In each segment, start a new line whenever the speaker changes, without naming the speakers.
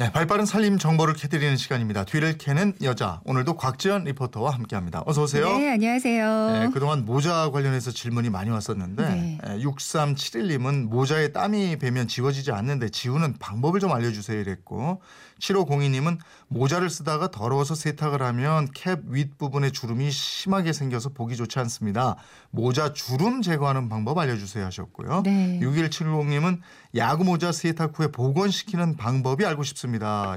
네, 발빠른 살림 정보를 캐드리는 시간입니다. 뒤를 캐는 여자. 오늘도 곽지연 리포터와 함께합니다. 어서 오세요.
네, 안녕하세요.
네, 그동안 모자 관련해서 질문이 많이 왔었는데
네.
6371님은 모자에 땀이 배면 지워지지 않는데 지우는 방법을 좀 알려주세요 이랬고 7502님은 모자를 쓰다가 더러워서 세탁을 하면 캡 윗부분에 주름이 심하게 생겨서 보기 좋지 않습니다. 모자 주름 제거하는 방법 알려주세요 하셨고요.
네.
6170님은 야구 모자 세탁 후에 복원시키는 방법이 알고 싶습니다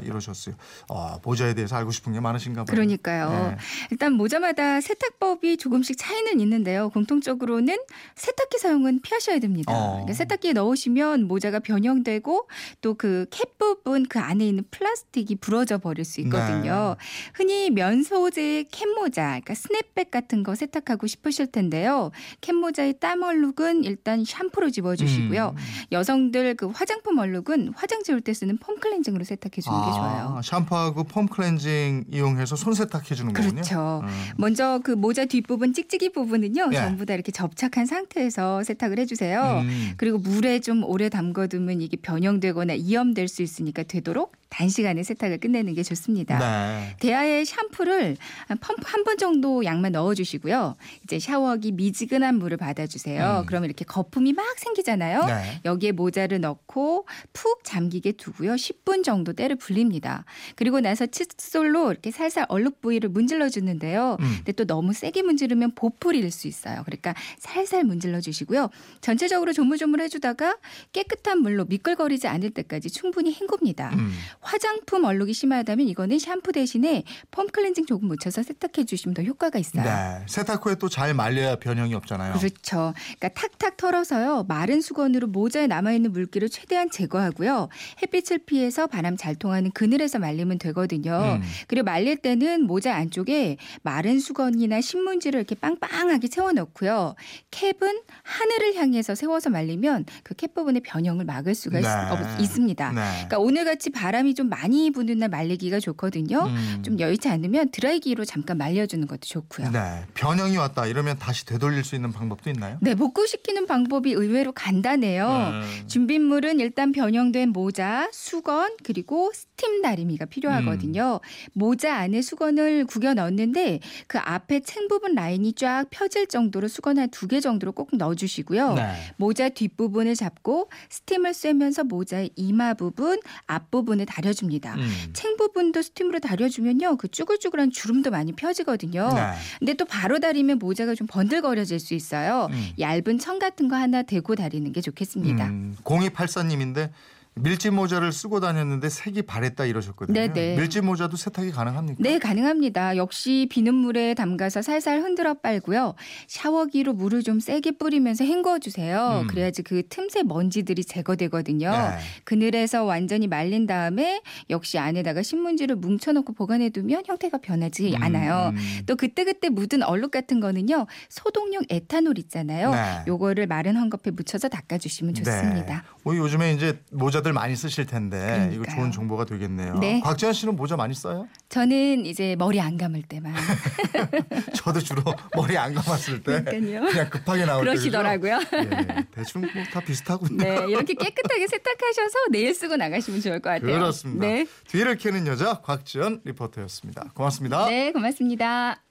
이러셨어요. 어, 모자에 대해서 알고 싶은 게 많으신가 봐요.
그러니까요.
네.
일단 모자마다 세탁법이 조금씩 차이는 있는데요. 공통적으로는 세탁기 사용은 피하셔야 됩니다.
어.
그러니까 세탁기에 넣으시면 모자가 변형되고 또 그 캡 부분 그 안에 있는 플라스틱이 부러져 버릴 수 있거든요.
네.
흔히 면 소재의 캡 모자, 그러니까 스냅백 같은 거 세탁하고 싶으실 텐데요. 캡 모자의 땀 얼룩은 일단 샴푸로 지워주시고요.
음.
여성들 그 화장품 얼룩은 화장 지울 때 쓰는 foam cleansing으로 세탁 해 주는 게 좋아요.
아, 샴푸하고 foam cleansing 이용해서 손 세탁해 주는 거군요.
그렇죠.
음.
먼저 그 모자 뒷부분 찍찍이 부분은요.
예.
전부 다 이렇게 접착한 상태에서 세탁을 해 주세요.
음.
그리고 물에 좀 오래 담궈 두면 이게 변형되거나 이염될 수 있으니까 되도록 단시간에 세탁을 끝내는 게 좋습니다.
네.
대야에 샴푸를 한 펌프 한 번 정도 양만 넣어주시고요. 이제 샤워기 미지근한 물을 받아주세요.
음.
그러면 이렇게 거품이 막 생기잖아요.
네.
여기에 모자를 넣고 푹 잠기게 두고요. 10분 정도 때를 불립니다. 그리고 나서 칫솔로 이렇게 살살 얼룩 부위를 문질러 주는데요.
음.
근데 또 너무 세게 문지르면 보풀일 수 있어요. 그러니까 살살 문질러 주시고요. 전체적으로 조물조물 해주다가 깨끗한 물로 미끌거리지 않을 때까지 충분히 헹굽니다.
음.
화장품 얼룩이 심하다면 이거는 샴푸 대신에 펌 클렌징 조금 묻혀서 세탁해 주시면 더 효과가 있어요.
네. 세탁 후에 또 잘 말려야 변형이 없잖아요.
그렇죠. 그러니까 탁탁 털어서요. 마른 수건으로 모자에 남아 있는 물기를 최대한 제거하고요. 햇빛을 피해서 바람 잘 통하는 그늘에서 말리면 되거든요.
음.
그리고 말릴 때는 모자 안쪽에 마른 수건이나 신문지를 이렇게 빵빵하게 채워 넣고요. 캡은 하늘을 향해서 세워서 말리면 그 캡 부분의 변형을 막을 수가 있,
네.
없- 있습니다.
네.
그러니까 오늘같이 바람이 좀 많이 부는 날 말리기가 좋거든요.
음.
좀 여의치 않으면 드라이기로 잠깐 말려주는 것도 좋고요.
네. 변형이 왔다 이러면 다시 되돌릴 수 있는 방법도 있나요?
네, 복구시키는 방법이 의외로 간단해요.
음.
준비물은 일단 변형된 모자, 수건, 그리고 스팀 다리미가 필요하거든요. 모자 안에 수건을 구겨 넣는데 그 앞에 챙 부분 라인이 쫙 펴질 정도로 수건 한 두 개 정도로 꼭 넣어주시고요.
네.
모자 뒷부분을 잡고 스팀을 쐬면서 모자의 이마 부분, 앞 부분을 다려줍니다.
음.
챙 부분도 스팀으로 다려주면요. 그 쭈글쭈글한 주름도 많이 펴지거든요.
네.
근데 또 바로 다리면 모자가 좀 번들거려질 수 있어요.
음.
얇은 천 같은 거 하나 대고 다리는 게 좋겠습니다.
음, 0284님인데 밀짚 모자를 쓰고 다녔는데 색이 바랬다 이러셨거든요.
네네.
밀짚 모자도 세탁이 가능합니까?
네, 가능합니다. 역시 비눗 물에 담가서 살살 흔들어 빨고요. 샤워기로 물을 좀 세게 뿌리면서 헹궈 주세요.
음.
그래야지 그 틈새 먼지들이 제거되거든요.
네.
그늘에서 완전히 말린 다음에 역시 안에다가 신문지를 뭉쳐 놓고 보관해 두면 형태가 변하지
음,
않아요.
음.
또 그때그때 묻은 얼룩 같은 거는요. 소독용 에탄올 있잖아요.
네.
요거를 마른 헝겊에 묻혀서 닦아 주시면 좋습니다.
네. 뭐 요즘에 이제 모자 들 많이 쓰실 텐데 이거
그러니까요.
좋은 정보가 되겠네요.
네.
곽지연 씨는 모자 많이 써요?
저는 이제 머리 안 감을 때만
저도 주로 머리 안 감았을 때
그러니까요.
그냥 급하게 나올 때
그러시더라고요.
예, 대충 뭐 다 비슷하군요.
네, 이렇게 깨끗하게 세탁하셔서 내일 쓰고 나가시면 좋을 것 같아요.
그렇습니다.
네,
뒤를 캐는 여자 곽지연 리포터였습니다. 고맙습니다.
네, 고맙습니다.